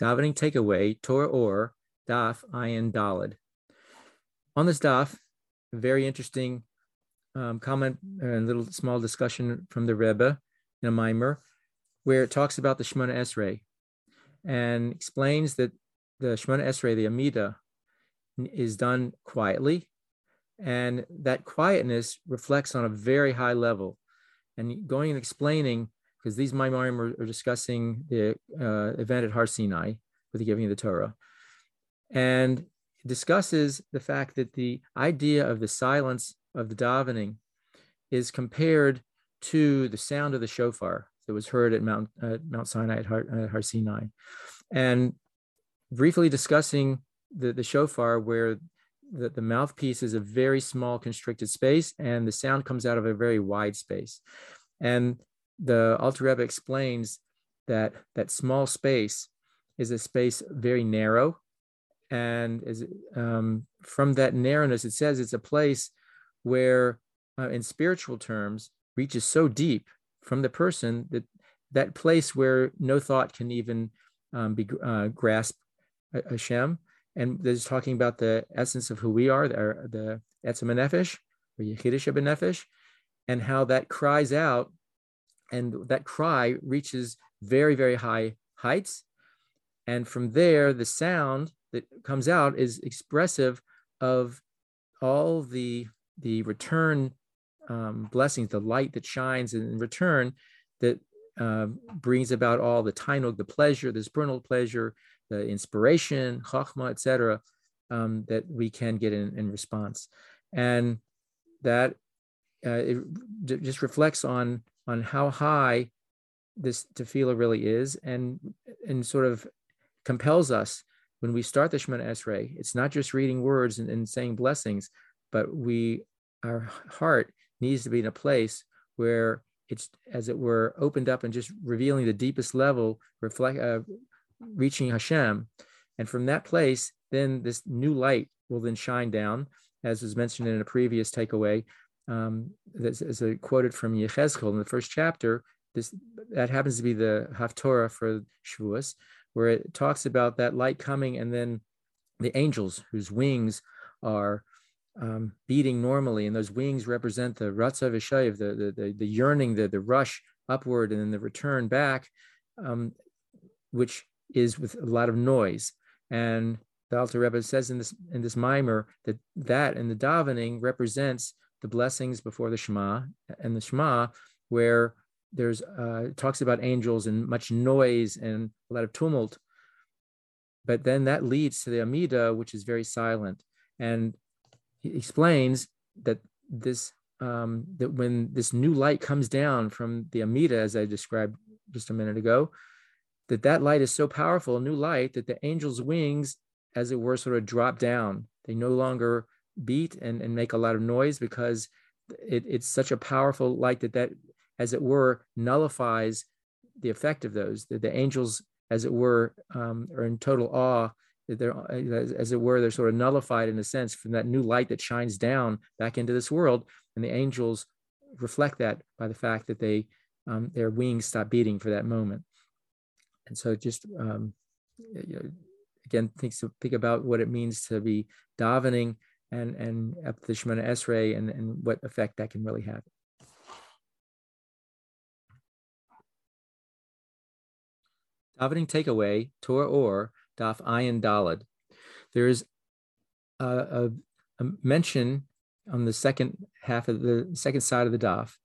davening takeaway, Torah Ohr daf ayin dalid. On this daf, very interesting um, comment and little small discussion from the Rebbe in a maamar, where it talks about the Shemona Esrei and explains that the Shemona Esrei, the Amida, is done quietly, and that quietness reflects on a very high level. And going and explaining, because these Maimarim are, are discussing the uh, event at Har Sinai with the giving of the Torah, and discusses the fact that the idea of the silence of the davening is compared to the sound of the shofar that was heard at Mount uh, Mount Sinai at Har, uh, Har Sinai, and briefly discussing the, the shofar where the, the mouthpiece is a very small constricted space and the sound comes out of a very wide space. And the Alter Rebbe explains that that small space is a space very narrow. And is, um, from that narrowness, it says it's a place where, uh, in spiritual terms, reaches so deep from the person that that place where no thought can even um, be uh, grasped Hashem and this is talking about the essence of who we are, the, the Etzem Nefesh, or Yechidish Nefesh, and how that cries out, and that cry reaches very, very high heights. And from there, the sound that comes out is expressive of all the, the return um, blessings, the light that shines in return that uh, brings about all the taanug, the pleasure, the spiritual pleasure, the inspiration, chachma, etc., um, that we can get in, in response, and that uh, it just reflects on on how high this tefillah really is, and and sort of compels us when we start the Shemona Esrei. It's not just reading words and, and saying blessings, but we our heart needs to be in a place where it's as it were opened up and just revealing the deepest level reflect uh, reaching Hashem. And from that place, then this new light will then shine down, as was mentioned in a previous takeaway. Um, a quoted from Yechezkel in the first chapter, this that happens to be the Haftorah for Shavuos, where it talks about that light coming and then the angels whose wings are um, beating normally, and those wings represent the Ratzo V'shov, the, the, the, the yearning, the, the rush upward, and then the return back, um, which is with a lot of noise. And the Alter Rebbe says in this in this maamar that that in the davening represents the blessings before the Shema and the Shema, where there's uh, talks about angels and much noise and a lot of tumult. But then that leads to the Amida, which is very silent. And he explains that this um, that when this new light comes down from the Amida, as I described just a minute ago, that that light is so powerful, a new light, that the angel's wings, as it were, sort of drop down. They no longer beat and, and make a lot of noise because it, it's such a powerful light that that, as it were, nullifies the effect of those. The, the angels, as it were, um, are in total awe. That they're, as it were, they're sort of nullified in a sense from that new light that shines down back into this world. And the angels reflect that by the fact that they um, their wings stop beating for that moment and so just um, you know, again think think about what it means to be davening and and up the Shemona Esrei and and what effect that can really have. Davening takeaway Torah Ohr Daf Ayin Dalad. There is a, a, a, mention on the second half of the second side of the Daf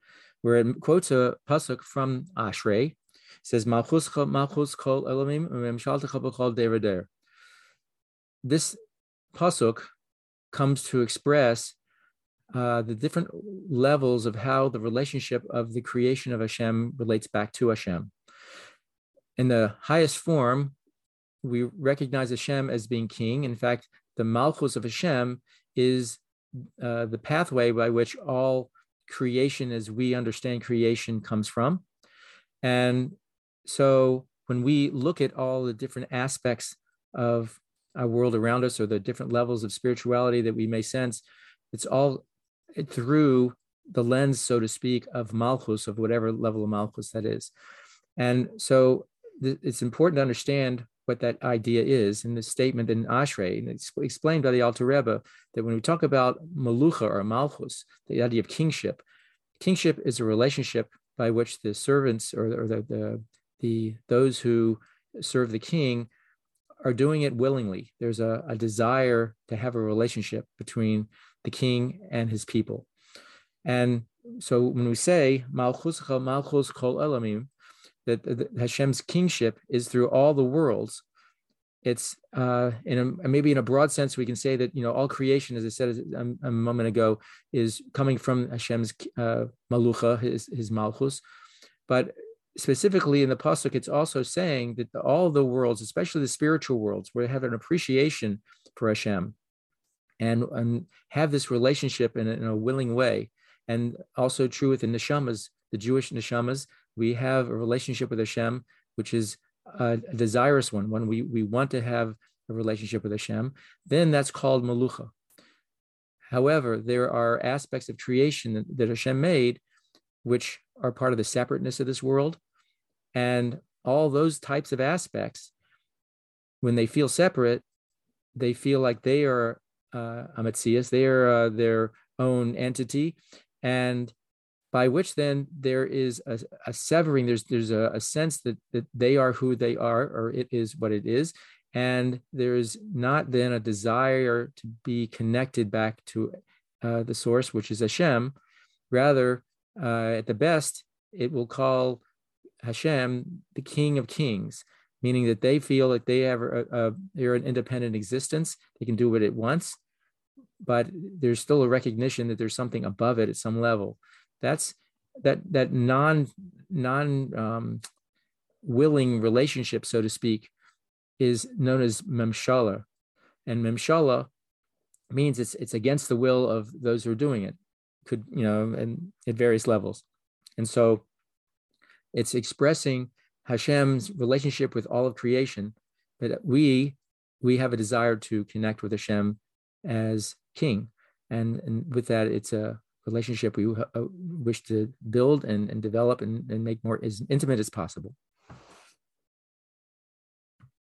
where it quotes a pasuk from Ashrei, says Malchus Malchus Kol Olamim. This pasuk comes to express uh, the different levels of how the relationship of the creation of Hashem relates back to Hashem. In the highest form, we recognize Hashem as being king. In fact, the Malchus of Hashem is uh, the pathway by which all creation, as we understand creation, comes from. And so when we look at all the different aspects of our world around us or the different levels of spirituality that we may sense, it's all through the lens, so to speak, of Malchus, of whatever level of Malchus that is. And so th- it's important to understand what that idea is in the statement in Ashrei, and it's explained by the Alter Rebbe that when we talk about melucha or malchus, the idea of kingship, kingship is a relationship by which the servants or, or the, the, the those who serve the king are doing it willingly. There's a, a desire to have a relationship between the king and his people. And so when we say malchus malchus kol olamim, that, that Hashem's kingship is through all the worlds. It's uh, in a, maybe in a broad sense we can say that you know all creation, as I said a, a moment ago, is coming from Hashem's uh, melucha, his his malchus, but specifically in the pasuk, it's also saying that all the worlds, especially the spiritual worlds, where they have an appreciation for Hashem, and, and have this relationship in a, in a willing way, and also true with the neshamas, the Jewish neshamas, we have a relationship with Hashem, which is a, a desirous one, when we we want to have a relationship with Hashem. Then that's called melucha. However, there are aspects of creation that, that Hashem made which are part of the separateness of this world. And all those types of aspects, when they feel separate, they feel like they are uh, amatzias, they are uh, their own entity, and by which then there is a, a severing. There's there's a, a, sense that that they are who they are, or it is what it is, and there is not then a desire to be connected back to uh, the source, which is Hashem. Rather, uh, at the best, it will call Hashem the King of Kings, meaning that they feel that they have a, a, they're an independent existence. They can do what it wants, but there's still a recognition that there's something above it at some level. That's that that non non um, willing relationship, so to speak, is known as memshala, and memshala means it's it's against the will of those who are doing it could you know and at various levels. And so it's expressing hashem's relationship with all of creation that we we have a desire to connect with hashem as king. And, and with that it's a relationship we uh, wish to build and, and develop and, and make more as intimate as possible